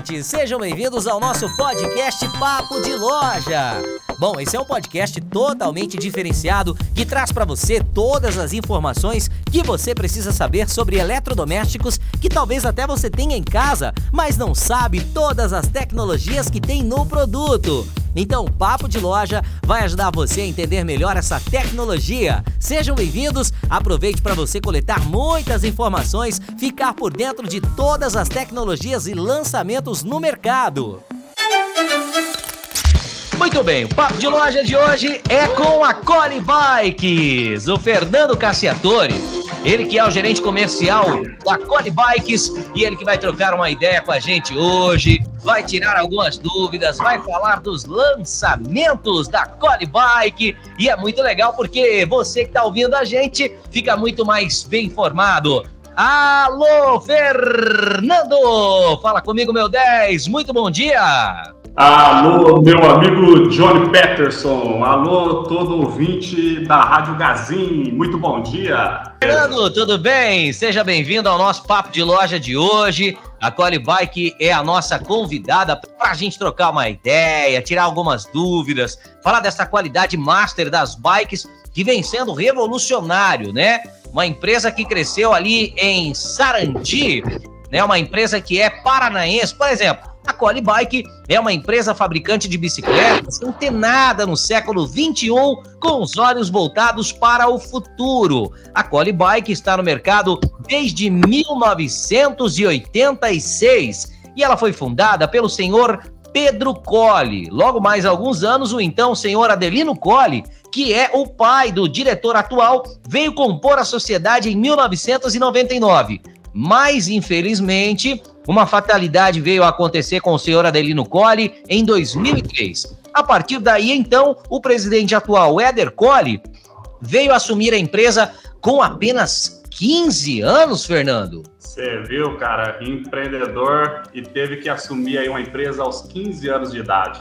ouvintes! Sejam bem-vindos ao nosso podcast Papo de Loja. Bom, esse é um podcast totalmente diferenciado que traz para você todas as informações que você precisa saber sobre eletrodomésticos que talvez até você tenha em casa, mas não sabe todas as tecnologias que tem no produto. Então, Papo de Loja vai ajudar você a entender melhor essa tecnologia. Sejam bem-vindos, aproveite para você coletar muitas informações, ficar por dentro de todas as tecnologias e lançamentos no mercado. Muito bem, o papo de loja de hoje é com a Cole Bikes, o Fernando Cassiatore. Ele que é o gerente comercial da Cole Bikes e ele que vai trocar uma ideia com a gente hoje, vai tirar algumas dúvidas, vai falar dos lançamentos da Cole Bike e é muito legal porque você que está ouvindo a gente fica muito mais bem informado. Alô, Fernando! Fala comigo, meu 10. Muito bom dia! Alô, meu amigo Johnny Peterson. Alô, todo ouvinte da Rádio Gazin. Muito bom dia. Fernando, tudo bem? Seja bem-vindo ao nosso papo de loja de hoje. A Cole Bike é a nossa convidada para a gente trocar uma ideia, tirar algumas dúvidas, falar dessa qualidade master das bikes que vem sendo revolucionário, né? Uma empresa que cresceu ali em Sarandi, né? Uma empresa que é paranaense, por exemplo. A Cole Bike é uma empresa fabricante de bicicletas antenada no século 21, com os olhos voltados para o futuro. A Cole Bike está no mercado desde 1986 e ela foi fundada pelo senhor Pedro Colli. Logo mais alguns anos, o então senhor Adelino Colli, que é o pai do diretor atual, veio compor a sociedade em 1999. Mas, infelizmente, uma fatalidade veio acontecer com o senhor Adelino Colli em 2003. A partir daí, então, o presidente atual, Éder Colli, veio assumir a empresa com apenas 15 anos, Fernando. Você viu, cara, empreendedor e teve que assumir aí uma empresa aos 15 anos de idade.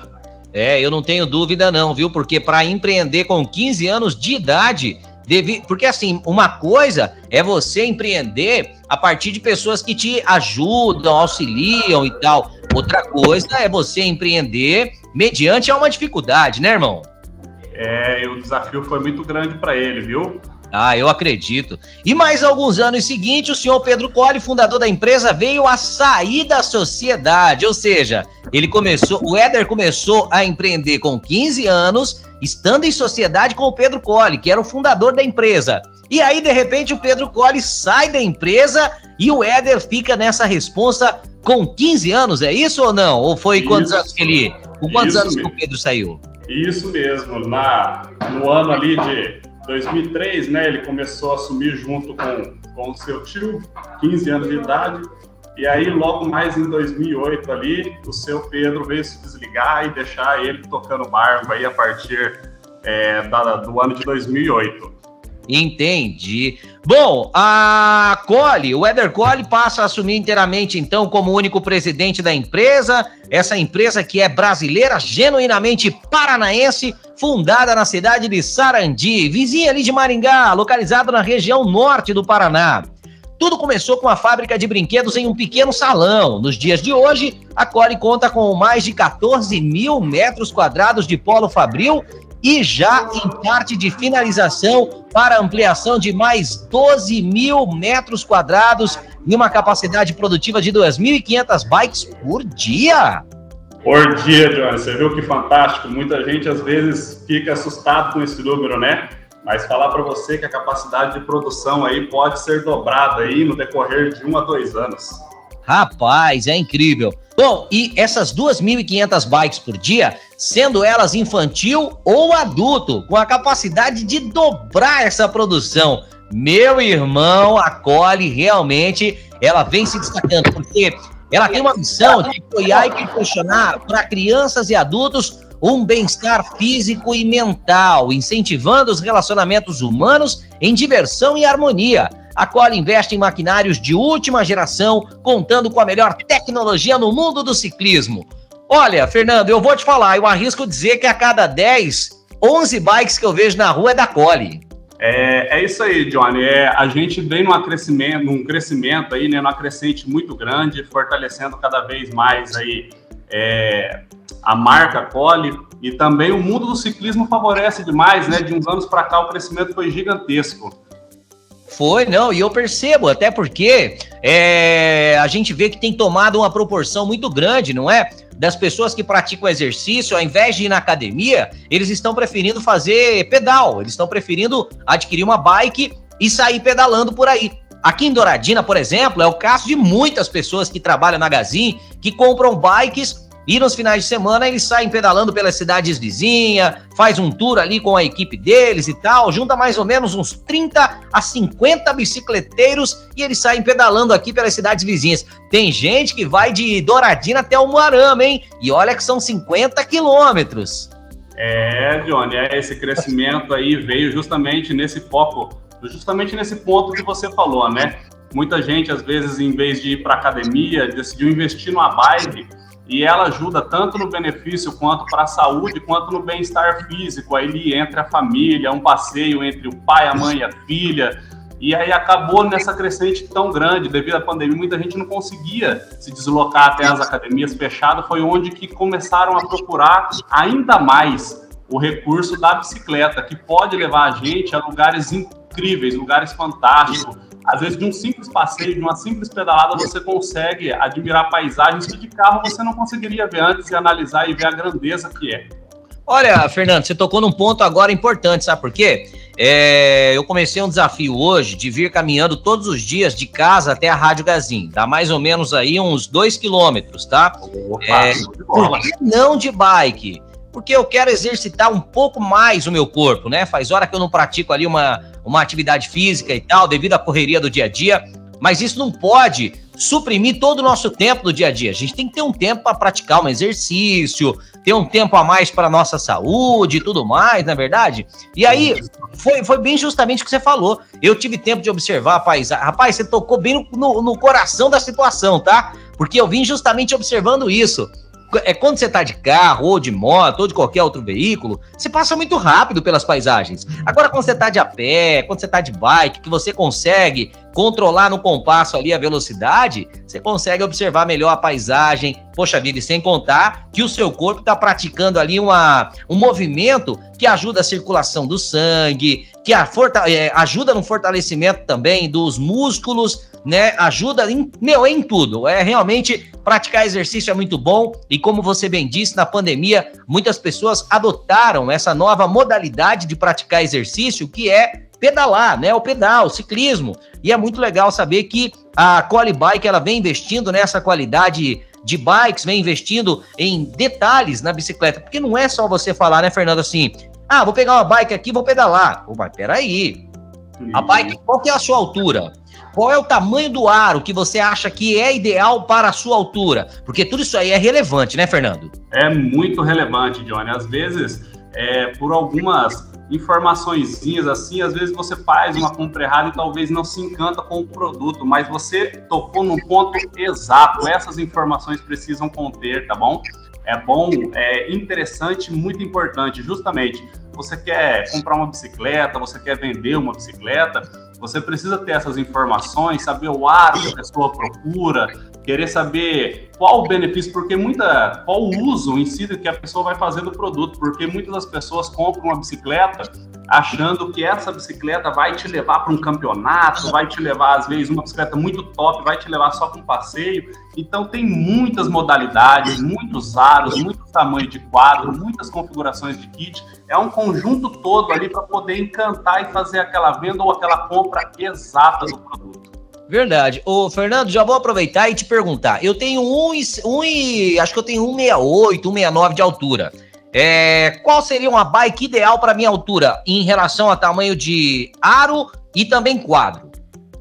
É, eu não tenho dúvida não, viu? Porque para empreender com 15 anos de idade, deve... porque assim, uma coisa é você empreender a partir de pessoas que te ajudam, auxiliam e tal. Outra coisa é você empreender mediante a uma dificuldade, né, irmão? É, o desafio foi muito grande para ele, viu? Ah, eu acredito. E mais alguns anos seguintes, o senhor Pedro Colli, fundador da empresa, veio a sair da sociedade. Ou seja, ele começou, o Éder começou a empreender com 15 anos, estando em sociedade com o Pedro Colli, que era o fundador da empresa. E aí, de repente, o Pedro Colli sai da empresa e o Éder fica nessa responsa com 15 anos, é isso ou não? Ou foi isso, quantos anos que ele. Com quantos anos mesmo. que o Pedro saiu? Isso mesmo, na, no ano ali de 2003, né, ele começou a assumir junto com, com o seu tio, 15 anos de idade, e aí logo mais em 2008 ali, o seu Pedro veio se desligar e deixar ele tocando barco aí a partir é, da, do ano de 2008. Entendi. Bom, a Cole, o Eder Cole passa a assumir inteiramente, então, como único presidente da empresa. Essa empresa que é brasileira, genuinamente paranaense, fundada na cidade de Sarandi, vizinha ali de Maringá, localizada na região norte do Paraná. Tudo começou com a fábrica de brinquedos em um pequeno salão. Nos dias de hoje, a Cole conta com mais de 14 mil metros quadrados de polo fabril e já em parte de finalização para ampliação de mais 12 mil metros quadrados e uma capacidade produtiva de 2.500 bikes por dia. Por dia, Johnny. Você viu que fantástico. Muita gente às vezes fica assustado com esse número, né? Mas falar para você que a capacidade de produção aí pode ser dobrada aí no decorrer de um a dois anos. Rapaz, é incrível. Bom, e essas 2.500 bikes por dia, sendo elas infantil ou adulto, com a capacidade de dobrar essa produção. Meu irmão, a Cole realmente ela vem se destacando, porque ela tem uma missão de apoiar e proporcionar para crianças e adultos um bem-estar físico e mental, incentivando os relacionamentos humanos em diversão e harmonia. A Cole investe em maquinários de última geração, contando com a melhor tecnologia no mundo do ciclismo. Olha, Fernando, eu vou te falar, eu arrisco dizer que a cada 10, 11 bikes que eu vejo na rua é da Cole. É, é isso aí, Johnny. É, a gente vem num crescimento, num crescimento aí, né, numa crescente muito grande, fortalecendo cada vez mais aí é, a marca Cole e também o mundo do ciclismo favorece demais, né? De uns anos para cá o crescimento foi gigantesco. Foi, não, e eu percebo, até porque é, a gente vê que tem tomado uma proporção muito grande, não é? Das pessoas que praticam exercício, ao invés de ir na academia, eles estão preferindo fazer pedal, eles estão preferindo adquirir uma bike e sair pedalando por aí. Aqui em Douradina, por exemplo, é o caso de muitas pessoas que trabalham na Gazin, que compram bikes e nos finais de semana eles saem pedalando pelas cidades vizinhas, faz um tour ali com a equipe deles e tal, junta mais ou menos uns 30 a 50 bicicleteiros e eles saem pedalando aqui pelas cidades vizinhas. Tem gente que vai de Douradina até o Moarama, hein? E olha que são 50 quilômetros. É, Johnny, é, esse crescimento aí veio justamente nesse foco, justamente nesse ponto que você falou, né? Muita gente, às vezes, em vez de ir para academia, decidiu investir numa bike e ela ajuda tanto no benefício quanto para a saúde, quanto no bem-estar físico. Aí entre a família, um passeio entre o pai, a mãe e a filha. E aí acabou nessa crescente tão grande, devido à pandemia, muita gente não conseguia se deslocar até as academias fechadas, foi onde que começaram a procurar ainda mais o recurso da bicicleta, que pode levar a gente a lugares incríveis, lugares fantásticos, às vezes, de um simples passeio, de uma simples pedalada, você consegue admirar paisagens que de carro você não conseguiria ver antes e analisar e ver a grandeza que é. Olha, Fernando, você tocou num ponto agora importante, sabe por quê? É, eu comecei um desafio hoje de vir caminhando todos os dias de casa até a Rádio Gazin. Dá mais ou menos aí uns dois quilômetros, tá? Opa, é, por que não de bike? Porque eu quero exercitar um pouco mais o meu corpo, né? Faz hora que eu não pratico ali uma, uma atividade física e tal, devido à correria do dia a dia, mas isso não pode suprimir todo o nosso tempo do dia a dia. A gente tem que ter um tempo para praticar um exercício, ter um tempo a mais para nossa saúde e tudo mais, na é verdade. E aí foi, foi bem justamente o que você falou. Eu tive tempo de observar a paisagem. Rapaz, você tocou bem no, no, no coração da situação, tá? Porque eu vim justamente observando isso é quando você está de carro, ou de moto, ou de qualquer outro veículo, você passa muito rápido pelas paisagens. Agora, quando você está de a pé, quando você está de bike, que você consegue controlar no compasso ali a velocidade, você consegue observar melhor a paisagem. Poxa vida, e sem contar que o seu corpo está praticando ali uma, um movimento que ajuda a circulação do sangue, que a é, ajuda no fortalecimento também dos músculos, né? Ajuda em, meu, em tudo. É realmente praticar exercício é muito bom e como você bem disse, na pandemia muitas pessoas adotaram essa nova modalidade de praticar exercício que é pedalar, né? O pedal, o ciclismo. E é muito legal saber que a Quali Bike ela vem investindo nessa qualidade de bikes, vem investindo em detalhes na bicicleta, porque não é só você falar, né, Fernando, assim, ah, vou pegar uma bike aqui, vou pedalar. Pô, mas peraí. A bike, qual que é a sua altura? Qual é o tamanho do aro que você acha que é ideal para a sua altura? Porque tudo isso aí é relevante, né, Fernando? É muito relevante, Johnny. Às vezes, é, por algumas informaçõezinhas assim, às vezes você faz uma compra errada e talvez não se encanta com o produto, mas você tocou num ponto exato. Essas informações precisam conter, tá bom? É bom, é interessante, muito importante, justamente. Você quer comprar uma bicicleta, você quer vender uma bicicleta, você precisa ter essas informações, saber o aro que a pessoa procura, querer saber qual o benefício, porque muita, qual o uso em si que a pessoa vai fazer do produto, porque muitas das pessoas compram uma bicicleta achando que essa bicicleta vai te levar para um campeonato, vai te levar, às vezes, uma bicicleta muito top, vai te levar só para um passeio. Então, tem muitas modalidades, muitos aros, muitos tamanhos de quadro, muitas configurações de kit. É um conjunto todo ali para poder encantar e fazer aquela venda ou aquela compra exata do produto. Verdade. Ô, Fernando, já vou aproveitar e te perguntar. Eu tenho um, um acho que eu tenho 168, 169 de altura. É, qual seria uma bike ideal para minha altura em relação a tamanho de aro e também quadro?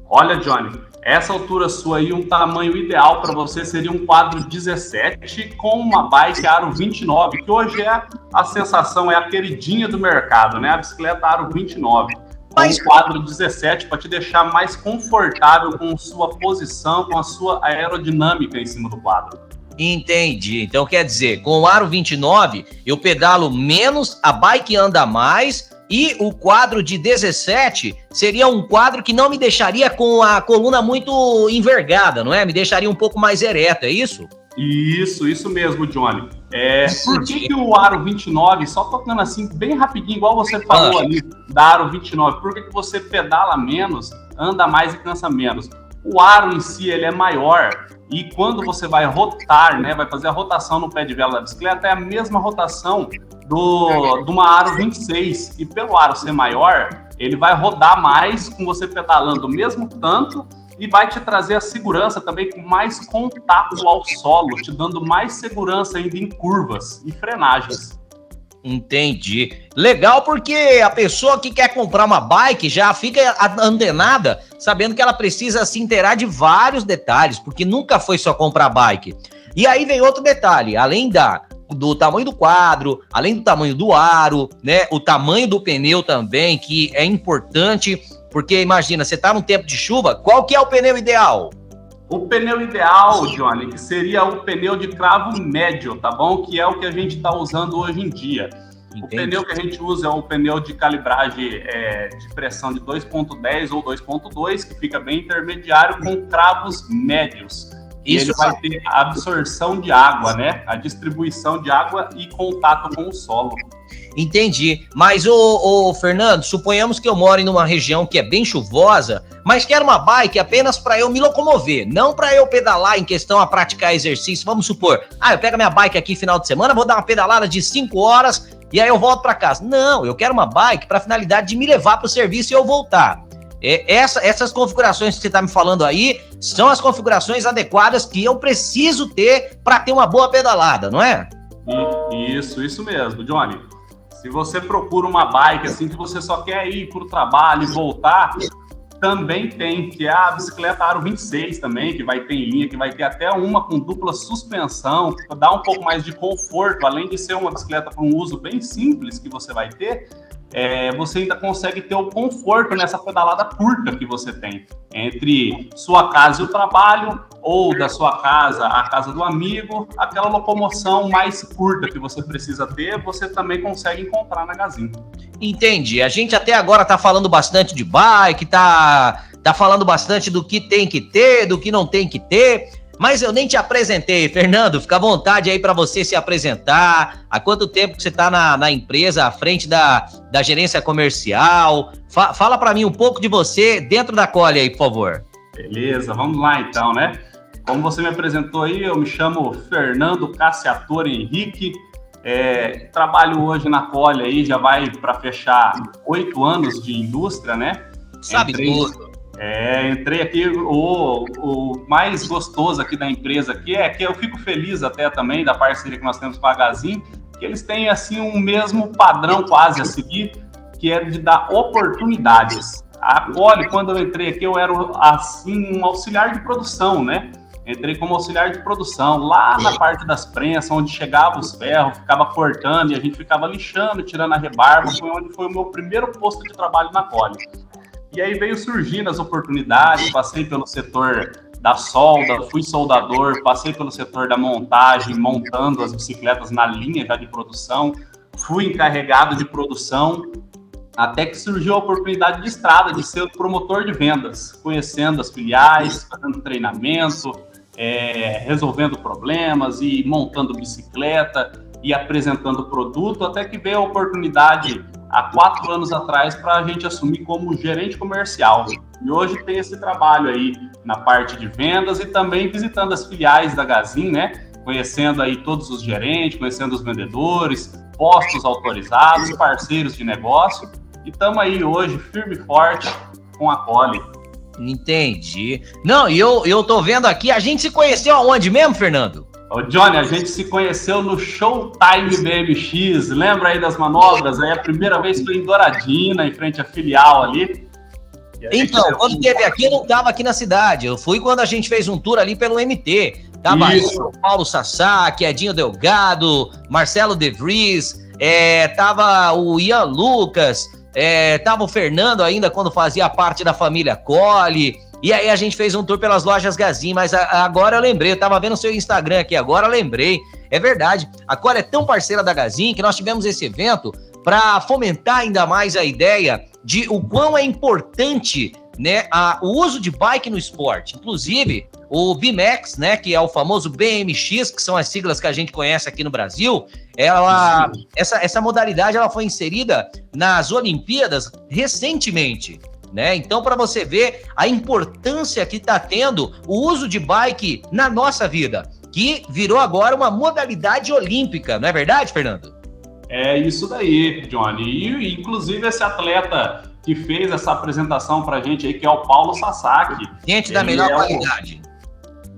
Olha, Johnny, essa altura sua aí, um tamanho ideal para você seria um quadro 17 com uma bike aro 29, que hoje é a sensação, é a queridinha do mercado, né? A bicicleta aro 29. Mas... Um quadro 17 para te deixar mais confortável com sua posição, com a sua aerodinâmica em cima do quadro. Entendi. Então quer dizer, com o aro 29, eu pedalo menos, a bike anda mais, E o quadro de 17 seria um quadro que não me deixaria com a coluna muito envergada, não é? Me deixaria um pouco mais ereta, é isso? Isso, isso mesmo, Johnny. É, por que, que o aro 29, só tocando assim bem rapidinho, igual você falou ali, da aro 29, por que, que você pedala menos, anda mais e cansa menos? O aro em si ele é maior e quando você vai rotar, né, vai fazer a rotação no pé de vela da bicicleta, é a mesma rotação do, de uma aro 26. E pelo aro ser maior, ele vai rodar mais com você pedalando o mesmo tanto e vai te trazer a segurança também com mais contato ao solo, te dando mais segurança ainda em curvas e frenagens. Entendi. Legal porque a pessoa que quer comprar uma bike já fica antenada, sabendo que ela precisa se inteirar de vários detalhes, porque nunca foi só comprar bike. E aí vem outro detalhe, além da do tamanho do quadro, além do tamanho do aro, né? O tamanho do pneu também, que é importante, porque imagina, você tá num tempo de chuva, qual que é o pneu ideal? O pneu ideal, Johnny, que seria o pneu de cravo médio, tá bom? Que é o que a gente está usando hoje em dia. Entendi. O pneu que a gente usa é o pneu de calibragem é, de pressão de 2.10 ou 2.2, que fica bem intermediário com cravos médios. Isso vai ter a absorção de água, né? A distribuição de água e contato com o solo. Entendi. Mas, o, Fernando, suponhamos que eu moro em uma região que é bem chuvosa, mas quero uma bike apenas para eu me locomover, não para eu pedalar em questão a praticar exercício. Vamos supor, ah, eu pego a minha bike aqui final de semana, vou dar uma pedalada de 5 horas e aí eu volto para casa. Não, eu quero uma bike para finalidade de me levar para o serviço e eu voltar. É, essa, essas configurações que você está me falando aí são as configurações adequadas que eu preciso ter para ter uma boa pedalada, não é? Isso, isso mesmo, Johnny. Se você procura uma bike assim que você só quer ir para o trabalho e voltar, também tem, que é a bicicleta Aro 26 também, que vai ter em linha, que vai ter até uma com dupla suspensão, que dá um pouco mais de conforto, além de ser uma bicicleta para um uso bem simples que você vai ter, é, você ainda consegue ter o conforto nessa pedalada curta que você tem entre sua casa e o trabalho, ou da sua casa à casa do amigo, aquela locomoção mais curta que você precisa ter, você também consegue encontrar na Gazin. Entendi. A gente até agora tá falando bastante de bike, tá, tá falando bastante do que tem que ter, do que não tem que ter. Mas eu nem te apresentei, Fernando. Fica à vontade aí para você se apresentar. Há quanto tempo que você está na, na, empresa, à frente da, da gerência comercial? Fa fala para mim um pouco de você dentro da Cole aí, por favor. Beleza, vamos lá então, né? Como você me apresentou aí, eu me chamo Fernando Cassiator Henrique. É, trabalho hoje na Cole aí, já vai para fechar oito anos de indústria, né? Sabe Entrei... tudo é, entrei aqui, o, o mais gostoso aqui da empresa aqui é que eu fico feliz até também da parceria que nós temos com a Gazin, que eles têm assim um mesmo padrão quase a seguir, que é de dar oportunidades. A Poli, quando eu entrei aqui, eu era assim um auxiliar de produção, né? Entrei como auxiliar de produção, lá na parte das prensas, onde chegava os ferros, ficava cortando e a gente ficava lixando, tirando a rebarba, foi onde foi o meu primeiro posto de trabalho na Poli. E aí veio surgindo as oportunidades, passei pelo setor da solda, fui soldador, passei pelo setor da montagem, montando as bicicletas na linha já de produção, fui encarregado de produção, até que surgiu a oportunidade de estrada de ser promotor de vendas, conhecendo as filiais, fazendo treinamento, é, resolvendo problemas e montando bicicleta e apresentando produto, até que veio a oportunidade há quatro anos atrás para a gente assumir como gerente comercial. E hoje tem esse trabalho aí na parte de vendas e também visitando as filiais da Gazin, né? Conhecendo aí todos os gerentes, conhecendo os vendedores, postos autorizados, parceiros de negócio. E estamos aí hoje firme e forte com a Cole. Entendi. Não, e eu, eu tô vendo aqui, a gente se conheceu aonde mesmo, Fernando? Ô, Johnny, a gente se conheceu no Showtime BMX, lembra aí das manobras? Aí a primeira vez foi em Douradina, em frente à filial ali. Então, quando teve aqui, eu não estava aqui na cidade. Eu fui quando a gente fez um tour ali pelo MT. Tava Isso. Paulo Sassá, Edinho Delgado, Marcelo De Vries, é, tava o Ian Lucas, é, tava o Fernando ainda quando fazia parte da família Cole. E aí a gente fez um tour pelas lojas Gazin, mas agora eu lembrei, eu tava vendo o seu Instagram aqui, agora lembrei. É verdade, a Cora é tão parceira da Gazin que nós tivemos esse evento para fomentar ainda mais a ideia de o quão é importante né, a, o uso de bike no esporte. Inclusive, o BMX, né, que é o famoso BMX, que são as siglas que a gente conhece aqui no Brasil, ela, essa, essa modalidade ela foi inserida nas Olimpíadas recentemente. Né? Então, para você ver a importância que está tendo o uso de bike na nossa vida, que virou agora uma modalidade olímpica, não é verdade, Fernando? É isso daí, Johnny. E, inclusive, esse atleta que fez essa apresentação para a gente aí, que é o Paulo Sasaki. Gente da melhor é qualidade.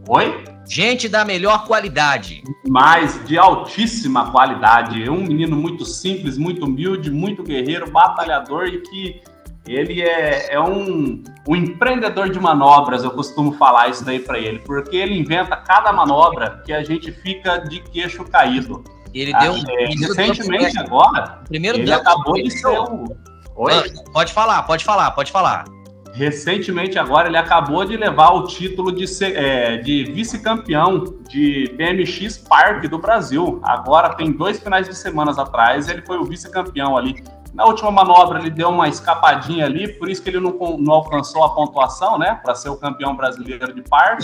O... Oi? Gente da melhor qualidade. Mas de altíssima qualidade. Um menino muito simples, muito humilde, muito guerreiro, batalhador e que ele é, é um, um, empreendedor de manobras, eu costumo falar isso daí para ele, porque ele inventa cada manobra que a gente fica de queixo caído. Ele deu ah, é, recentemente agora. Primeiro ele acabou de ser o. Oi? Ah, pode falar, pode falar, pode falar. Recentemente agora ele acabou de levar o título de, é, de vice-campeão de BMX Park do Brasil. Agora tem dois finais de semanas atrás ele foi o vice-campeão ali na última manobra ele deu uma escapadinha ali, por isso que ele não, não alcançou a pontuação, né? Para ser o campeão brasileiro de par,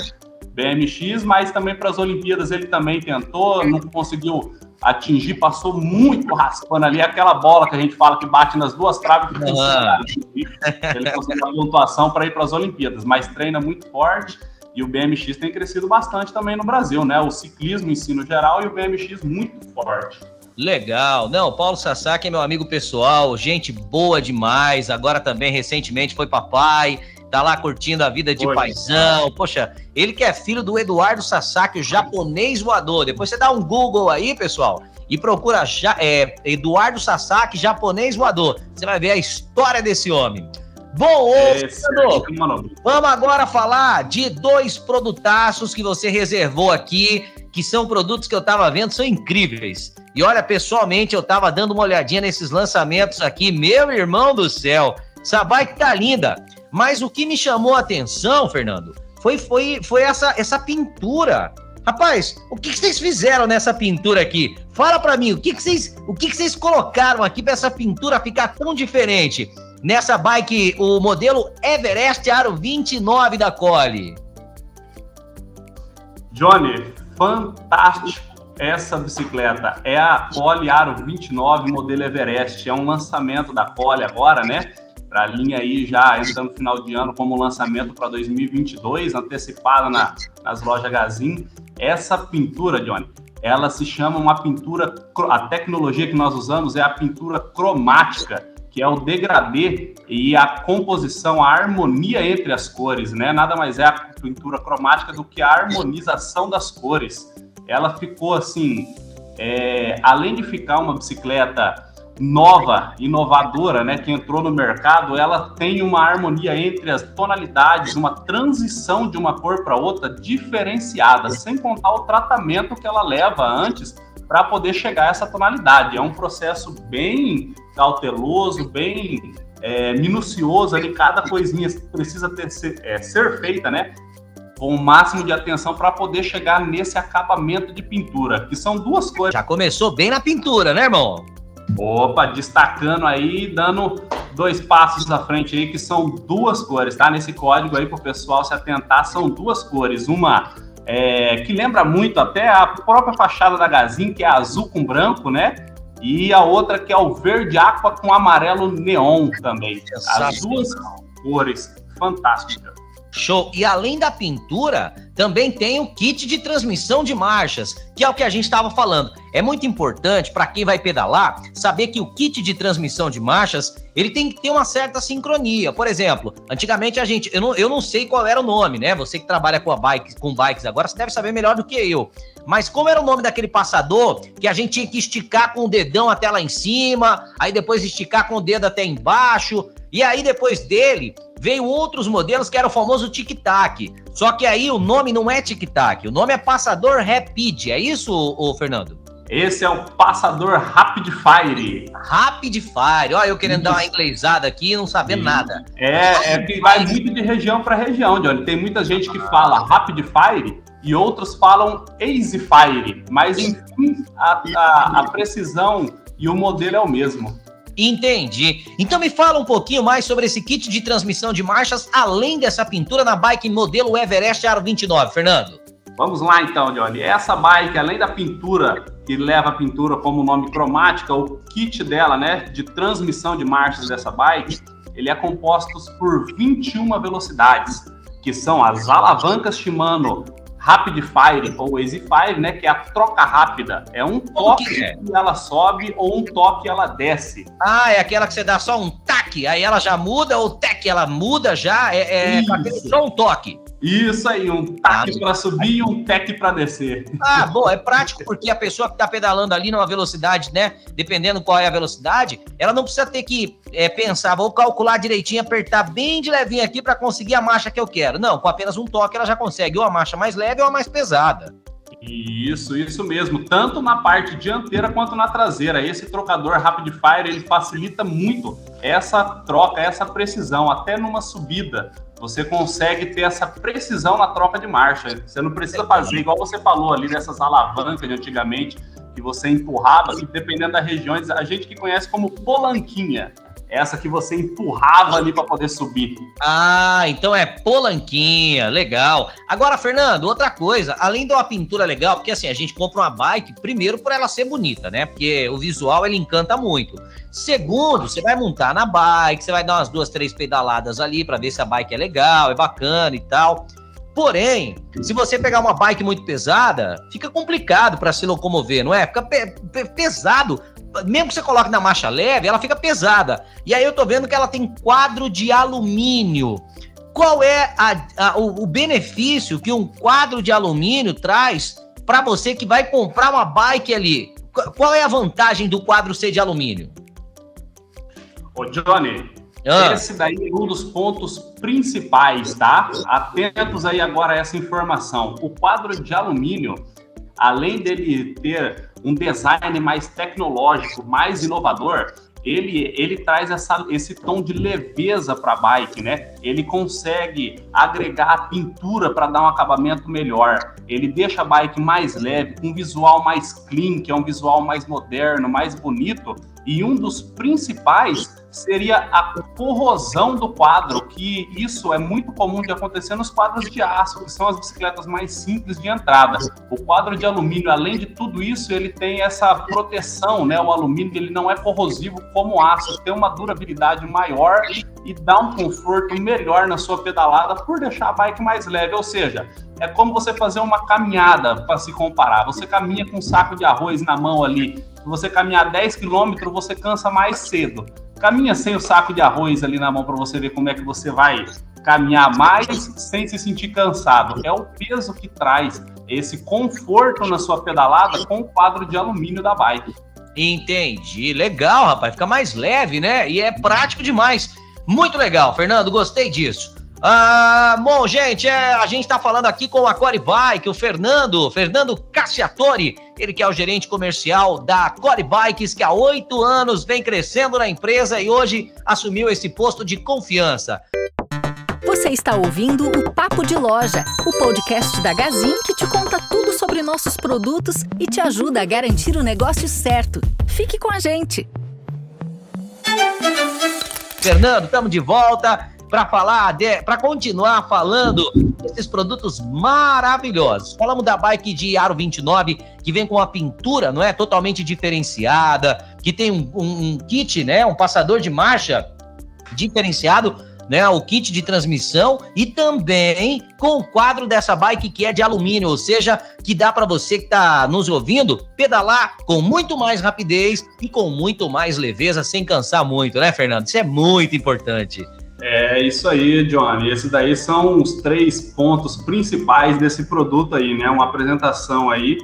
BMX, mas também para as Olimpíadas ele também tentou, não conseguiu atingir, passou muito raspando ali aquela bola que a gente fala que bate nas duas traves que ah. ele conseguiu a pontuação para ir para as Olimpíadas, mas treina muito forte e o BMX tem crescido bastante também no Brasil, né? O ciclismo em si no geral e o BMX muito forte. Legal. Não, Paulo Sasaki é meu amigo pessoal, gente boa demais. Agora também recentemente foi papai, tá lá curtindo a vida de Oi. paizão. Poxa, ele que é filho do Eduardo Sasaki, o japonês voador. Depois você dá um Google aí, pessoal, e procura é, Eduardo Sasaki, japonês voador. Você vai ver a história desse homem. Bom, ô, vamos agora falar de dois produtaços que você reservou aqui, que são produtos que eu tava vendo, são incríveis. E olha, pessoalmente, eu tava dando uma olhadinha nesses lançamentos aqui. Meu irmão do céu, essa bike tá linda. Mas o que me chamou a atenção, Fernando, foi, foi, foi essa, essa pintura. Rapaz, o que, que vocês fizeram nessa pintura aqui? Fala para mim, o que, que vocês, o que, que vocês colocaram aqui para essa pintura ficar tão diferente? Nessa bike, o modelo Everest Aro 29 da Cole. Johnny, fantástico essa bicicleta é a Pole Aro 29 modelo Everest. É um lançamento da Pole agora, né? Para a linha aí já entrando no final de ano como lançamento para 2022, antecipada na, nas lojas Gazin. Essa pintura, Johnny, ela se chama uma pintura. A tecnologia que nós usamos é a pintura cromática, que é o degradê e a composição, a harmonia entre as cores, né? Nada mais é a pintura cromática do que a harmonização das cores ela ficou assim, é, além de ficar uma bicicleta nova, inovadora, né, que entrou no mercado, ela tem uma harmonia entre as tonalidades, uma transição de uma cor para outra diferenciada, sem contar o tratamento que ela leva antes para poder chegar a essa tonalidade. É um processo bem cauteloso, bem é, minucioso ali, cada coisinha precisa ter, ser, é, ser feita, né? com o máximo de atenção para poder chegar nesse acabamento de pintura, que são duas coisas. Já começou bem na pintura, né, irmão? Opa, destacando aí, dando dois passos à frente aí, que são duas cores, tá? Nesse código aí, para o pessoal se atentar, são duas cores. Uma é, que lembra muito até a própria fachada da Gazin, que é azul com branco, né? E a outra que é o verde aqua com amarelo neon também. As duas cores fantásticas. Show. E além da pintura, também tem o kit de transmissão de marchas, que é o que a gente estava falando. É muito importante para quem vai pedalar saber que o kit de transmissão de marchas ele tem que ter uma certa sincronia. Por exemplo, antigamente a gente, eu não, eu não sei qual era o nome, né? Você que trabalha com a bike, com bikes agora, você deve saber melhor do que eu. Mas como era o nome daquele passador que a gente tinha que esticar com o dedão até lá em cima, aí depois esticar com o dedo até embaixo, e aí depois dele veio outros modelos que era o famoso tic-tac. Só que aí o nome não é tic-tac, o nome é passador rapid. É isso, ô, Fernando? Esse é o passador Rapid Fire. Rapid Fire. Olha, eu querendo Isso. dar uma inglesada aqui e não sabendo nada. É, é que vai muito de região para região, Johnny. Tem muita gente que fala Rapid Fire e outros falam Easy Fire. Mas, enfim, a, a, a precisão e o modelo é o mesmo. Entendi. Então me fala um pouquinho mais sobre esse kit de transmissão de marchas, além dessa pintura na bike modelo Everest Aro 29, Fernando. Vamos lá então, Johnny. Essa bike, além da pintura, que leva a pintura como nome cromática, o kit dela, né, de transmissão de marchas dessa bike, ele é composto por 21 velocidades, que são as alavancas Shimano Rapid Fire ou Easy Fire, né? Que é a troca rápida. É um toque que, é? que ela sobe ou um toque ela desce. Ah, é aquela que você dá só um taque, aí ela já muda, ou tec ela muda já, é, é só um toque. Isso aí, um ah, para subir e um tec para descer. Ah, bom, é prático porque a pessoa que está pedalando ali numa velocidade, né? Dependendo qual é a velocidade, ela não precisa ter que é, pensar, vou calcular direitinho, apertar bem de levinho aqui para conseguir a marcha que eu quero. Não, com apenas um toque ela já consegue ou a marcha mais leve ou a mais pesada. Isso, isso mesmo, tanto na parte dianteira quanto na traseira. Esse trocador Rapid Fire ele facilita muito essa troca, essa precisão, até numa subida você consegue ter essa precisão na troca de marcha. Você não precisa fazer igual você falou ali dessas alavancas de antigamente, que você empurrava, dependendo da região, a gente que conhece como polanquinha. Essa que você empurrava ali para poder subir. Ah, então é polanquinha, legal. Agora, Fernando, outra coisa, além de uma pintura legal, porque assim, a gente compra uma bike, primeiro por ela ser bonita, né? Porque o visual ele encanta muito. Segundo, você vai montar na bike, você vai dar umas duas, três pedaladas ali para ver se a bike é legal, é bacana e tal. Porém, se você pegar uma bike muito pesada, fica complicado para se locomover, não é? Fica pe pesado. Mesmo que você coloque na marcha leve, ela fica pesada. E aí eu tô vendo que ela tem quadro de alumínio. Qual é a, a, o, o benefício que um quadro de alumínio traz para você que vai comprar uma bike ali? Qual é a vantagem do quadro ser de alumínio? Ô, Johnny, ah. esse daí é um dos pontos principais, tá? Atentos aí agora a essa informação. O quadro de alumínio, além dele ter um design mais tecnológico, mais inovador, ele, ele traz essa, esse tom de leveza para a bike, né? Ele consegue agregar a pintura para dar um acabamento melhor. Ele deixa a bike mais leve, com um visual mais clean, que é um visual mais moderno, mais bonito. E um dos principais seria a corrosão do quadro, que isso é muito comum de acontecer nos quadros de aço, que são as bicicletas mais simples de entrada. O quadro de alumínio, além de tudo isso, ele tem essa proteção, né? O alumínio ele não é corrosivo como o aço, tem uma durabilidade maior e dá um conforto melhor na sua pedalada por deixar a bike mais leve, ou seja, é como você fazer uma caminhada para se comparar. Você caminha com um saco de arroz na mão ali. Se você caminhar 10 quilômetros, você cansa mais cedo. Caminha sem o saco de arroz ali na mão para você ver como é que você vai caminhar mais sem se sentir cansado. É o peso que traz esse conforto na sua pedalada com o quadro de alumínio da bike. Entendi. Legal, rapaz. Fica mais leve, né? E é prático demais. Muito legal, Fernando. Gostei disso. Ah, bom, gente, é, a gente está falando aqui com a Core Bike, o Fernando, Fernando Cassiatori, ele que é o gerente comercial da Core Bikes, que há oito anos vem crescendo na empresa e hoje assumiu esse posto de confiança. Você está ouvindo o Papo de Loja, o podcast da Gazin que te conta tudo sobre nossos produtos e te ajuda a garantir o negócio certo. Fique com a gente. Fernando, estamos de volta para falar, para continuar falando desses produtos maravilhosos. Falamos da bike de Aro 29, que vem com uma pintura, não é? Totalmente diferenciada, que tem um, um, um kit, né? Um passador de marcha diferenciado, né? O kit de transmissão e também com o quadro dessa bike que é de alumínio, ou seja, que dá para você que está nos ouvindo pedalar com muito mais rapidez e com muito mais leveza, sem cansar muito, né, Fernando? Isso é muito importante. É isso aí, Johnny. Esses daí são os três pontos principais desse produto aí, né? Uma apresentação aí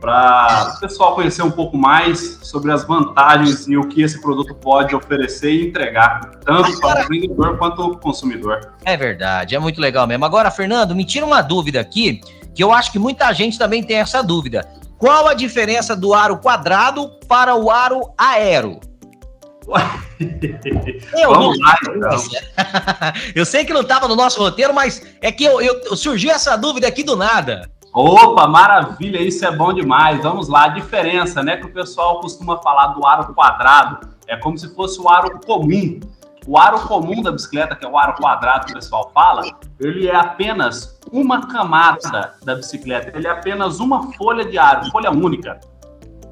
para o pessoal conhecer um pouco mais sobre as vantagens e o que esse produto pode oferecer e entregar, tanto Agora... para o vendedor quanto para o consumidor. É verdade, é muito legal mesmo. Agora, Fernando, me tira uma dúvida aqui, que eu acho que muita gente também tem essa dúvida. Qual a diferença do aro quadrado para o aro aero? Eu Vamos lá, então. eu sei que não estava no nosso roteiro, mas é que eu, eu, surgiu essa dúvida aqui do nada. Opa, maravilha, isso é bom demais. Vamos lá, a diferença, né, que o pessoal costuma falar do aro quadrado é como se fosse o aro comum. O aro comum da bicicleta, que é o aro quadrado que o pessoal fala, ele é apenas uma camada da bicicleta, ele é apenas uma folha de aro, folha única.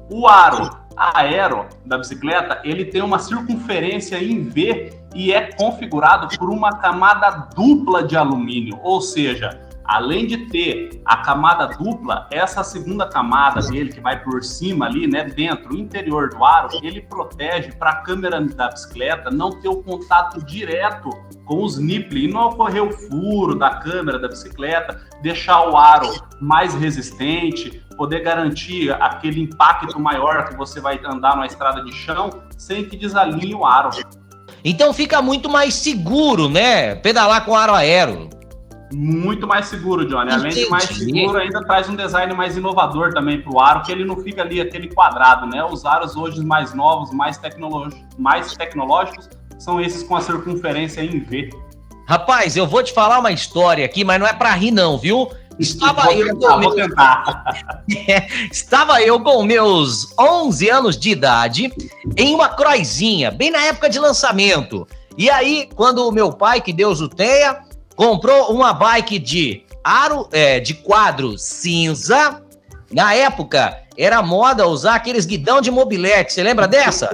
O aro aero da bicicleta, ele tem uma circunferência em V e é configurado por uma camada dupla de alumínio, ou seja, além de ter a camada dupla, essa segunda camada dele que vai por cima ali, né, dentro, interior do aro, ele protege para a câmera da bicicleta não ter o contato direto com os nipples e não ocorrer o furo da câmera da bicicleta, deixar o aro mais resistente, poder garantir aquele impacto maior que você vai andar numa estrada de chão sem que desalinhe o aro. Então fica muito mais seguro, né? Pedalar com aro aero. Muito mais seguro, Johnny. Além Entendi. de mais seguro, ainda traz um design mais inovador também para o aro, que ele não fica ali aquele quadrado, né? Os aros hoje mais novos, mais, tecnológicos, mais tecnológicos, são esses com a circunferência em V. Rapaz, eu vou te falar uma história aqui, mas não é para rir não, viu? Estava vou eu tentar, com meus... é, estava eu com meus 11 anos de idade em uma croizinha, bem na época de lançamento. E aí, quando o meu pai, que Deus o tenha, comprou uma bike de aro, é, de quadro cinza. Na época, era moda usar aqueles guidão de mobilete. Você lembra dessa?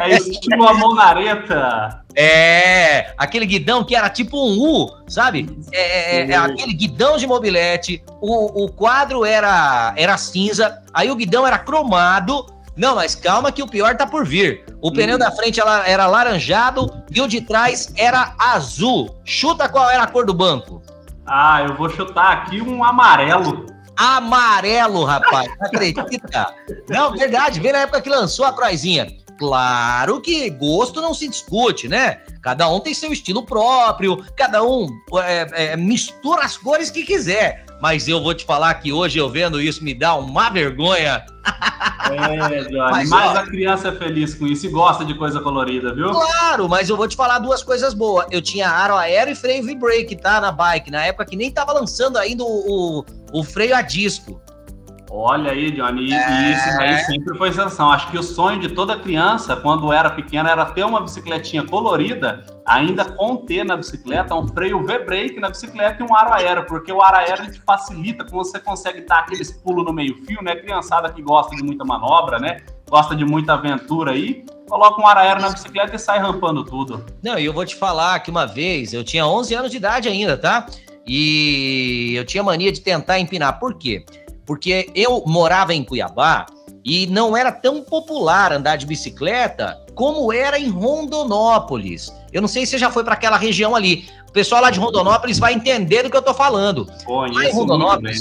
é estilo a monareta. É, aquele guidão que era tipo um U, sabe? É, é, é aquele guidão de mobilete. O, o quadro era, era cinza, aí o guidão era cromado não, mas calma que o pior tá por vir. O pneu hum. da frente ela era laranjado e o de trás era azul. Chuta qual era a cor do banco. Ah, eu vou chutar aqui um amarelo. Amarelo, rapaz. Não acredita? Não, verdade. Vem na época que lançou a Croizinha. Claro que gosto não se discute, né? Cada um tem seu estilo próprio, cada um é, é, mistura as cores que quiser. Mas eu vou te falar que hoje eu vendo isso me dá uma vergonha. É, Johnny, mas, mas ó, a criança é feliz com isso e gosta de coisa colorida, viu? Claro, mas eu vou te falar duas coisas boas. Eu tinha aro aéreo e freio V-brake, tá? Na bike, na época que nem tava lançando ainda o, o, o freio a disco. Olha aí, Johnny, é... isso aí sempre foi sensação. Acho que o sonho de toda criança, quando era pequena, era ter uma bicicletinha colorida, ainda conter na bicicleta um freio V-brake na bicicleta e um aro aéreo, porque o aro aéreo te facilita, quando você consegue dar aqueles pulos no meio-fio, né? Criançada que gosta de muita manobra, né? Gosta de muita aventura aí, coloca um aro aéreo na bicicleta e sai rampando tudo. Não, e eu vou te falar que uma vez, eu tinha 11 anos de idade ainda, tá? E eu tinha mania de tentar empinar. Por quê? Porque eu morava em Cuiabá e não era tão popular andar de bicicleta como era em Rondonópolis. Eu não sei se você já foi para aquela região ali. O pessoal lá de Rondonópolis vai entender do que eu tô falando. Conheço lá em Rondonópolis.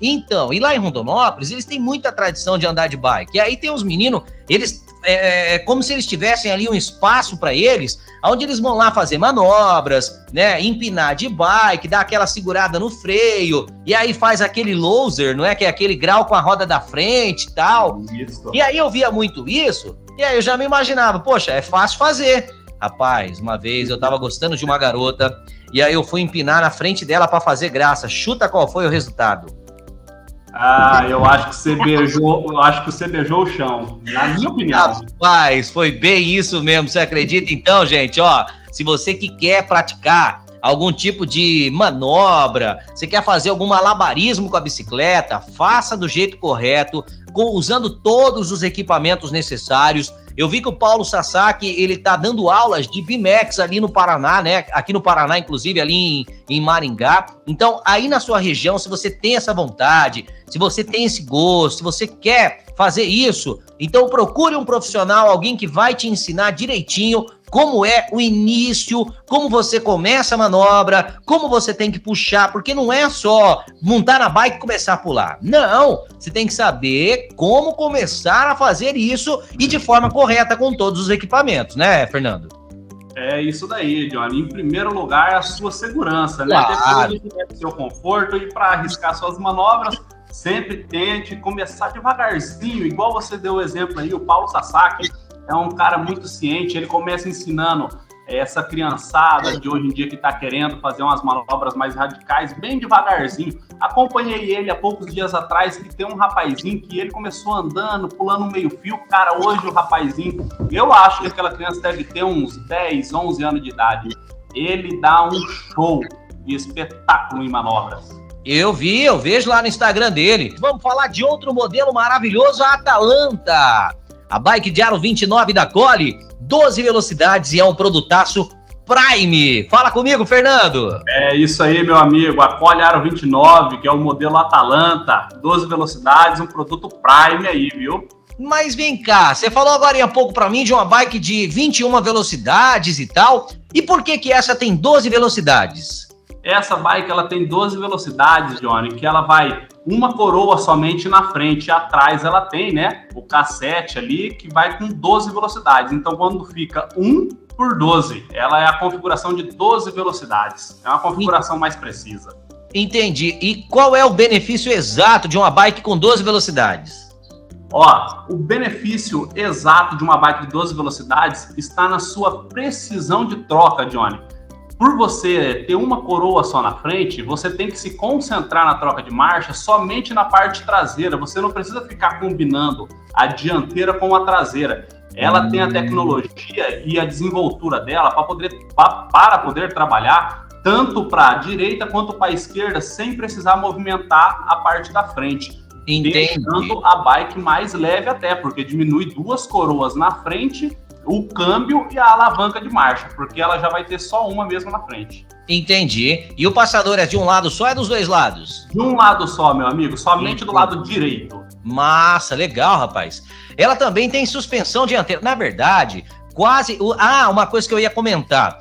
Então, e lá em Rondonópolis, eles têm muita tradição de andar de bike. E aí tem os meninos, eles é, é, é como se eles tivessem ali um espaço para eles, onde eles vão lá fazer manobras, né, empinar de bike, dar aquela segurada no freio, e aí faz aquele loser, não é, que é aquele grau com a roda da frente e tal. Isso. E aí eu via muito isso, e aí eu já me imaginava, poxa, é fácil fazer. Rapaz, uma vez eu tava gostando de uma garota, e aí eu fui empinar na frente dela para fazer graça. Chuta qual foi o resultado? Ah, eu acho que você beijou, eu acho que você beijou o chão, na minha opinião. Rapaz, foi bem isso mesmo, você acredita? Então, gente, ó, se você que quer praticar algum tipo de manobra, você quer fazer algum malabarismo com a bicicleta, faça do jeito correto, com, usando todos os equipamentos necessários. Eu vi que o Paulo Sasaki, ele tá dando aulas de BMX ali no Paraná, né? Aqui no Paraná, inclusive, ali em, em Maringá. Então, aí na sua região, se você tem essa vontade, se você tem esse gosto, se você quer fazer isso, então procure um profissional, alguém que vai te ensinar direitinho como é o início, como você começa a manobra, como você tem que puxar, porque não é só montar na bike e começar a pular. Não, você tem que saber como começar a fazer isso e de forma correta com todos os equipamentos, né, Fernando? É isso daí, Johnny. Em primeiro lugar, a sua segurança, né? Claro. Depois do seu conforto e para arriscar suas manobras, sempre tente começar devagarzinho, igual você deu o exemplo aí, o Paulo Sasaki é um cara muito ciente, ele começa ensinando essa criançada de hoje em dia que está querendo fazer umas manobras mais radicais, bem devagarzinho. Acompanhei ele há poucos dias atrás, que tem um rapazinho que ele começou andando, pulando um meio fio. Cara, hoje o rapazinho, eu acho que aquela criança deve ter uns 10, 11 anos de idade. Ele dá um show de espetáculo em manobras. Eu vi, eu vejo lá no Instagram dele. Vamos falar de outro modelo maravilhoso, a Atalanta. A bike de aro 29 da Cole, 12 velocidades e é um produtaço Prime. Fala comigo, Fernando. É isso aí, meu amigo. A Cole Aro 29, que é o modelo Atalanta, 12 velocidades, um produto Prime aí, viu? Mas vem cá, você falou agora há pouco para mim de uma bike de 21 velocidades e tal. E por que que essa tem 12 velocidades? Essa bike ela tem 12 velocidades, Johnny, que ela vai uma coroa somente na frente e atrás ela tem, né, o cassete ali que vai com 12 velocidades. Então quando fica 1 por 12, ela é a configuração de 12 velocidades. É uma configuração mais precisa. Entendi. E qual é o benefício exato de uma bike com 12 velocidades? Ó, o benefício exato de uma bike de 12 velocidades está na sua precisão de troca, Johnny por você ter uma coroa só na frente, você tem que se concentrar na troca de marcha somente na parte traseira. Você não precisa ficar combinando a dianteira com a traseira. Ela tem a tecnologia e a desenvoltura dela para poder, para poder trabalhar tanto para a direita quanto para a esquerda sem precisar movimentar a parte da frente. Entendi. Deixando a bike mais leve até, porque diminui duas coroas na frente o câmbio e a alavanca de marcha, porque ela já vai ter só uma mesmo na frente. Entendi. E o passador é de um lado só ou é dos dois lados? De um lado só, meu amigo, somente do lado direito. Massa, legal, rapaz. Ela também tem suspensão dianteira. Na verdade, quase. Ah, uma coisa que eu ia comentar.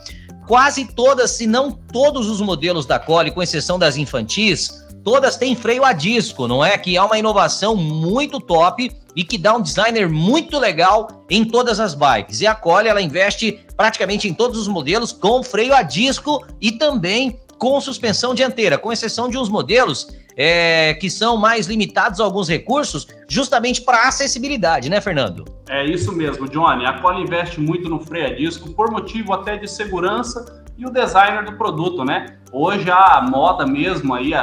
Quase todas, se não todos os modelos da Cole, com exceção das infantis, todas têm freio a disco, não é? Que é uma inovação muito top e que dá um designer muito legal em todas as bikes. E a Cole, ela investe praticamente em todos os modelos com freio a disco e também com suspensão dianteira, com exceção de uns modelos é, que são mais limitados a alguns recursos, justamente para acessibilidade, né, Fernando? É isso mesmo, Johnny. A Cole investe muito no freio a disco por motivo até de segurança e o designer do produto, né? Hoje a moda mesmo aí,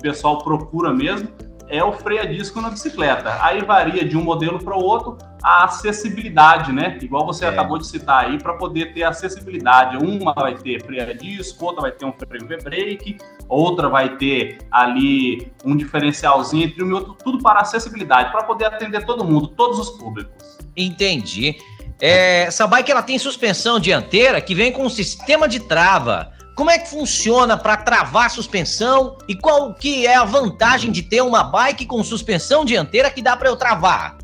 pessoal procura mesmo, é o freio a disco na bicicleta. Aí varia de um modelo para o outro a acessibilidade, né? Igual você é. acabou de citar aí, para poder ter acessibilidade. Uma vai ter freio a disco, outra vai ter um freio V-brake, outra vai ter ali um diferencialzinho entre um e outro, tudo para acessibilidade, para poder atender todo mundo, todos os públicos. Entendi. É, essa bike ela tem suspensão dianteira que vem com um sistema de trava. Como é que funciona para travar a suspensão e qual que é a vantagem de ter uma bike com suspensão dianteira que dá para eu travar?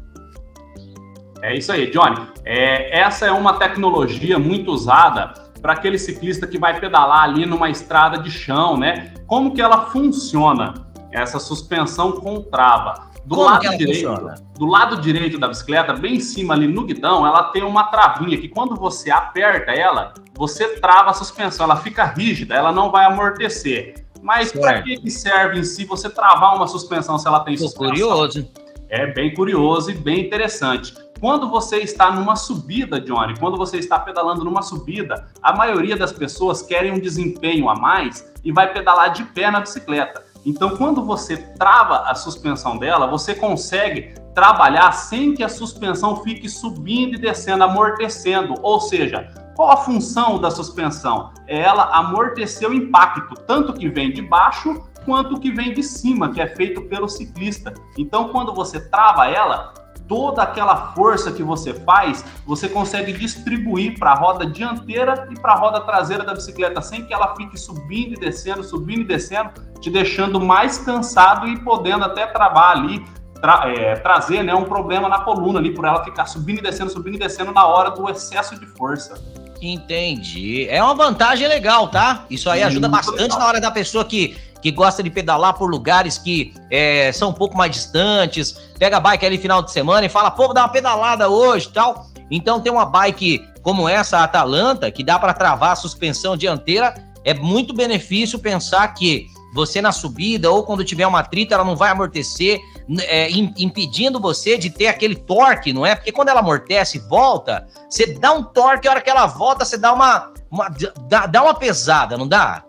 É isso aí, Johnny. É, essa é uma tecnologia muito usada para aquele ciclista que vai pedalar ali numa estrada de chão, né? Como que ela funciona? Essa suspensão com trava. Do Como lado direito, funciona? do lado direito da bicicleta, bem em cima ali no guidão, ela tem uma travinha que quando você aperta ela, você trava a suspensão, ela fica rígida, ela não vai amortecer. Mas para que serve em si você travar uma suspensão se ela tem Tô suspensão? curioso. É bem curioso e bem interessante. Quando você está numa subida, Johnny, quando você está pedalando numa subida, a maioria das pessoas querem um desempenho a mais e vai pedalar de pé na bicicleta. Então, quando você trava a suspensão dela, você consegue trabalhar sem que a suspensão fique subindo e descendo, amortecendo. Ou seja, qual a função da suspensão? É ela amortecer o impacto, tanto que vem de baixo quanto que vem de cima, que é feito pelo ciclista. Então, quando você trava ela, toda aquela força que você faz, você consegue distribuir para a roda dianteira e para a roda traseira da bicicleta, sem que ela fique subindo e descendo, subindo e descendo, te deixando mais cansado e podendo até travar ali, tra é, trazer né, um problema na coluna ali, por ela ficar subindo e descendo, subindo e descendo na hora do excesso de força. Entendi. É uma vantagem legal, tá? Isso aí ajuda bastante legal. na hora da pessoa que, que gosta de pedalar por lugares que é, são um pouco mais distantes, pega a bike ali final de semana e fala, pô, vou dar uma pedalada hoje tal. Então tem uma bike como essa, a Atalanta, que dá para travar a suspensão dianteira, é muito benefício pensar que você na subida ou quando tiver uma trita, ela não vai amortecer, é, impedindo você de ter aquele torque, não é? Porque quando ela amortece e volta, você dá um torque, a hora que ela volta, você dá uma, uma dá, dá uma pesada, não dá?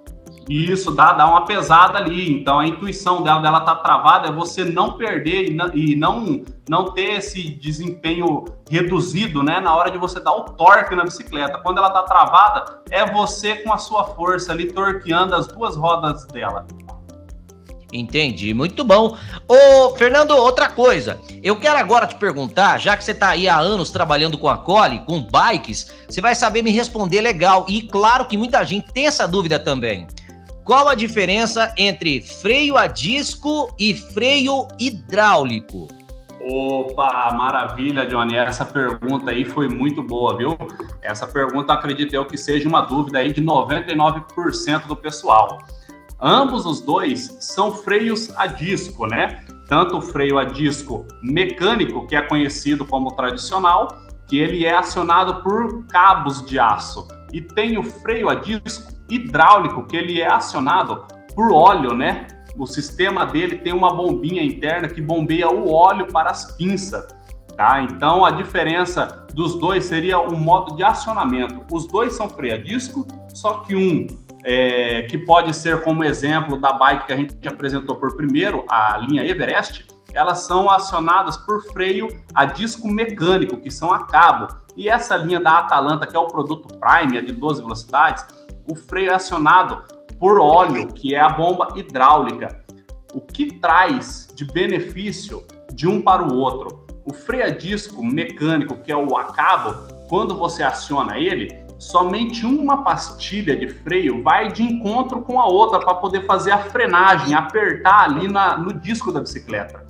Isso, dá, dá uma pesada ali. Então, a intuição dela, dela tá travada é você não perder e não, e não, não ter esse desempenho reduzido, né? Na hora de você dar o torque na bicicleta. Quando ela tá travada, é você com a sua força ali torqueando as duas rodas dela. Entendi, muito bom. Ô, Fernando, outra coisa. Eu quero agora te perguntar, já que você está aí há anos trabalhando com a Cole, com bikes, você vai saber me responder legal. E claro que muita gente tem essa dúvida também. Qual a diferença entre freio a disco e freio hidráulico? Opa, maravilha, Johnny. Essa pergunta aí foi muito boa, viu? Essa pergunta acredito eu que seja uma dúvida aí de 99% do pessoal. Ambos os dois são freios a disco, né? Tanto o freio a disco mecânico, que é conhecido como tradicional, que ele é acionado por cabos de aço, e tem o freio a disco hidráulico, que ele é acionado por óleo, né? O sistema dele tem uma bombinha interna que bombeia o óleo para as pinças, tá? Então a diferença dos dois seria o modo de acionamento. Os dois são freio a disco, só que um é, que pode ser como exemplo da bike que a gente apresentou por primeiro, a linha Everest, elas são acionadas por freio a disco mecânico, que são a cabo. E essa linha da Atalanta, que é o produto Prime, a de 12 velocidades, o freio é acionado por óleo, que é a bomba hidráulica. O que traz de benefício de um para o outro? O freio a disco mecânico, que é o a cabo, quando você aciona ele, somente uma pastilha de freio vai de encontro com a outra para poder fazer a frenagem, apertar ali na, no disco da bicicleta.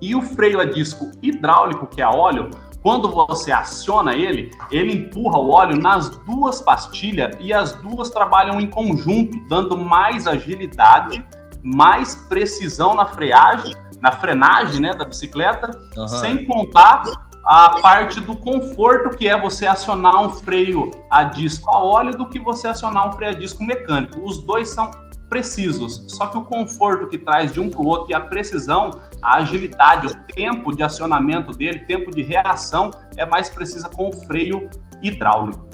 E o freio a disco hidráulico, que é óleo, quando você aciona ele, ele empurra o óleo nas duas pastilhas e as duas trabalham em conjunto, dando mais agilidade, mais precisão na freagem, na frenagem né, da bicicleta, uhum. sem contar a parte do conforto que é você acionar um freio a disco a óleo do que você acionar um freio a disco mecânico. Os dois são precisos, só que o conforto que traz de um para o outro e a precisão, a agilidade, o tempo de acionamento dele, tempo de reação é mais precisa com o freio hidráulico.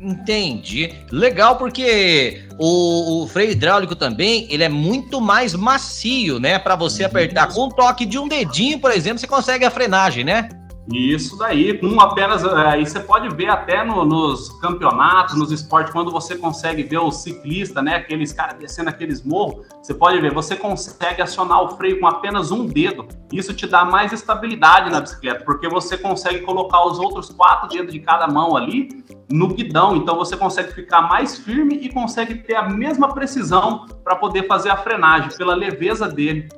Entendi. Legal, porque o, o, freio hidráulico também, ele é muito mais macio, né? Para você apertar. Com um toque de um dedinho, por exemplo, você consegue a frenagem, né? Isso daí, com apenas. É, aí você pode ver até no, nos campeonatos, nos esportes, quando você consegue ver o ciclista, né? Aqueles caras descendo aqueles morros, você pode ver, você consegue acionar o freio com apenas um dedo. Isso te dá mais estabilidade na bicicleta, porque você consegue colocar os outros quatro dedos de cada mão ali no guidão. Então você consegue ficar mais firme e consegue ter a mesma precisão para poder fazer a frenagem, pela leveza dele.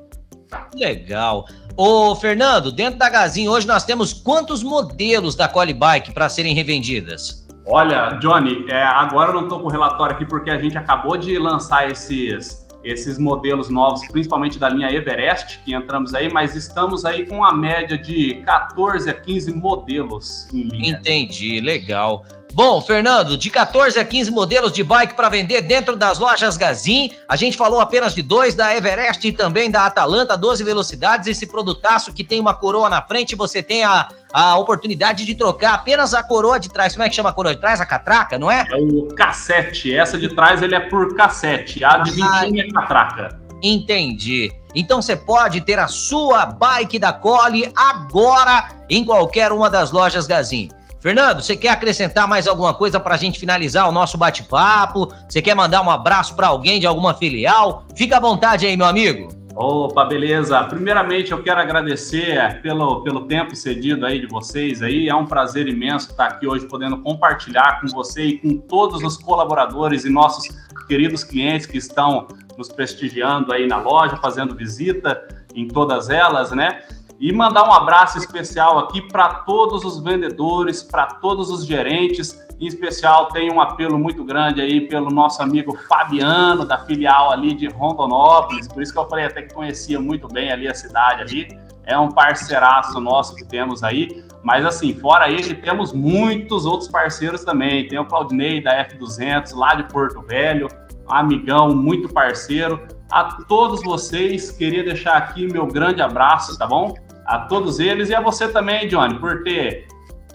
Legal. Ô, Fernando, dentro da Gazin hoje nós temos quantos modelos da Bike para serem revendidas? Olha, Johnny, é, agora eu não estou com o relatório aqui porque a gente acabou de lançar esses, esses modelos novos, principalmente da linha Everest, que entramos aí, mas estamos aí com uma média de 14 a 15 modelos em linha. Entendi, legal. Bom, Fernando, de 14 a 15 modelos de bike para vender dentro das lojas Gazin. A gente falou apenas de dois, da Everest e também da Atalanta, 12 velocidades. Esse produtaço que tem uma coroa na frente, você tem a, a oportunidade de trocar apenas a coroa de trás. Como é que chama a coroa de trás? A catraca, não é? É o cassete. Essa de trás ele é por cassete. A de 21 é catraca. Entendi. Então você pode ter a sua bike da Cole agora em qualquer uma das lojas Gazin. Fernando, você quer acrescentar mais alguma coisa para a gente finalizar o nosso bate-papo? Você quer mandar um abraço para alguém de alguma filial? Fica à vontade aí, meu amigo. Opa, beleza. Primeiramente, eu quero agradecer pelo, pelo tempo cedido aí de vocês aí. É um prazer imenso estar aqui hoje podendo compartilhar com você e com todos os colaboradores e nossos queridos clientes que estão nos prestigiando aí na loja, fazendo visita em todas elas, né? E mandar um abraço especial aqui para todos os vendedores, para todos os gerentes. Em especial, tem um apelo muito grande aí pelo nosso amigo Fabiano, da filial ali de Rondonópolis. Por isso que eu falei até que conhecia muito bem ali a cidade ali. É um parceiraço nosso que temos aí. Mas assim, fora ele, temos muitos outros parceiros também. Tem o Claudinei da F200, lá de Porto Velho amigão, muito parceiro. A todos vocês, queria deixar aqui meu grande abraço, tá bom? A todos eles e a você também, Johnny, por ter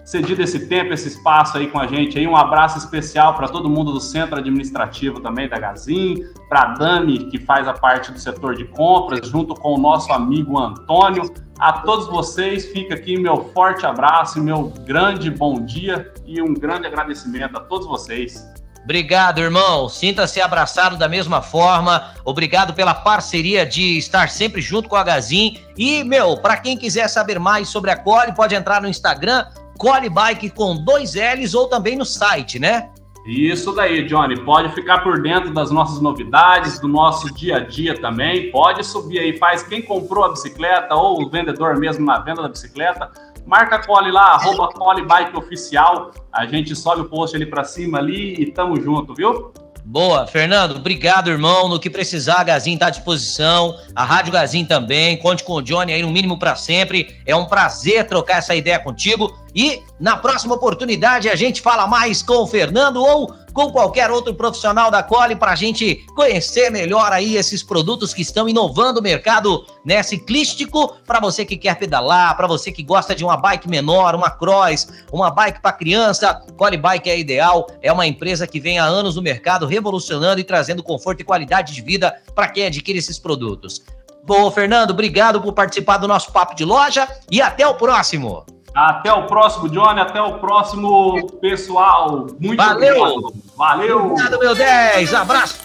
cedido esse tempo, esse espaço aí com a gente aí. Um abraço especial para todo mundo do centro administrativo também da Gazin, para a Dani, que faz a parte do setor de compras, junto com o nosso amigo Antônio. A todos vocês, fica aqui meu forte abraço, meu grande bom dia e um grande agradecimento a todos vocês. Obrigado, irmão. Sinta-se abraçado da mesma forma. Obrigado pela parceria de estar sempre junto com a Gazin. E, meu, para quem quiser saber mais sobre a Cole, pode entrar no Instagram, Cole Bike com dois L's ou também no site, né? Isso daí, Johnny. Pode ficar por dentro das nossas novidades, do nosso dia a dia também. Pode subir aí, faz quem comprou a bicicleta ou o vendedor mesmo na venda da bicicleta. Marca a Cole lá, arroba Cole Bike Oficial. A gente sobe o post ali para cima ali e tamo junto, viu? Boa, Fernando, obrigado, irmão. No que precisar, a Gazin tá à disposição. A Rádio Gazin também. Conte com o Johnny aí no mínimo para sempre. É um prazer trocar essa ideia contigo. E na próxima oportunidade a gente fala mais com o Fernando ou com qualquer outro profissional da Cole para a gente conhecer melhor aí esses produtos que estão inovando o mercado né, ciclístico para você que quer pedalar, para você que gosta de uma bike menor, uma cross, uma bike para criança. Cole Bike é ideal, é uma empresa que vem há anos no mercado revolucionando e trazendo conforto e qualidade de vida para quem adquire esses produtos. Bom, Fernando, obrigado por participar do nosso papo de loja e até o próximo. Até o próximo, Johnny. Até o próximo, pessoal. Muito Valeu. obrigado. Valeu. Obrigado, meu 10. Abraço.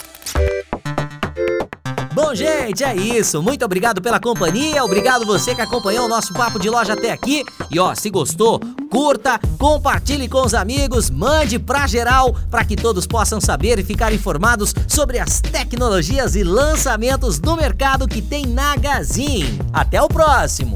Bom, gente, é isso. Muito obrigado pela companhia. Obrigado você que acompanhou o nosso papo de loja até aqui. E ó, se gostou, curta, compartilhe com os amigos, mande pra geral para que todos possam saber e ficar informados sobre as tecnologias e lançamentos do mercado que tem na Gazin. Até o próximo.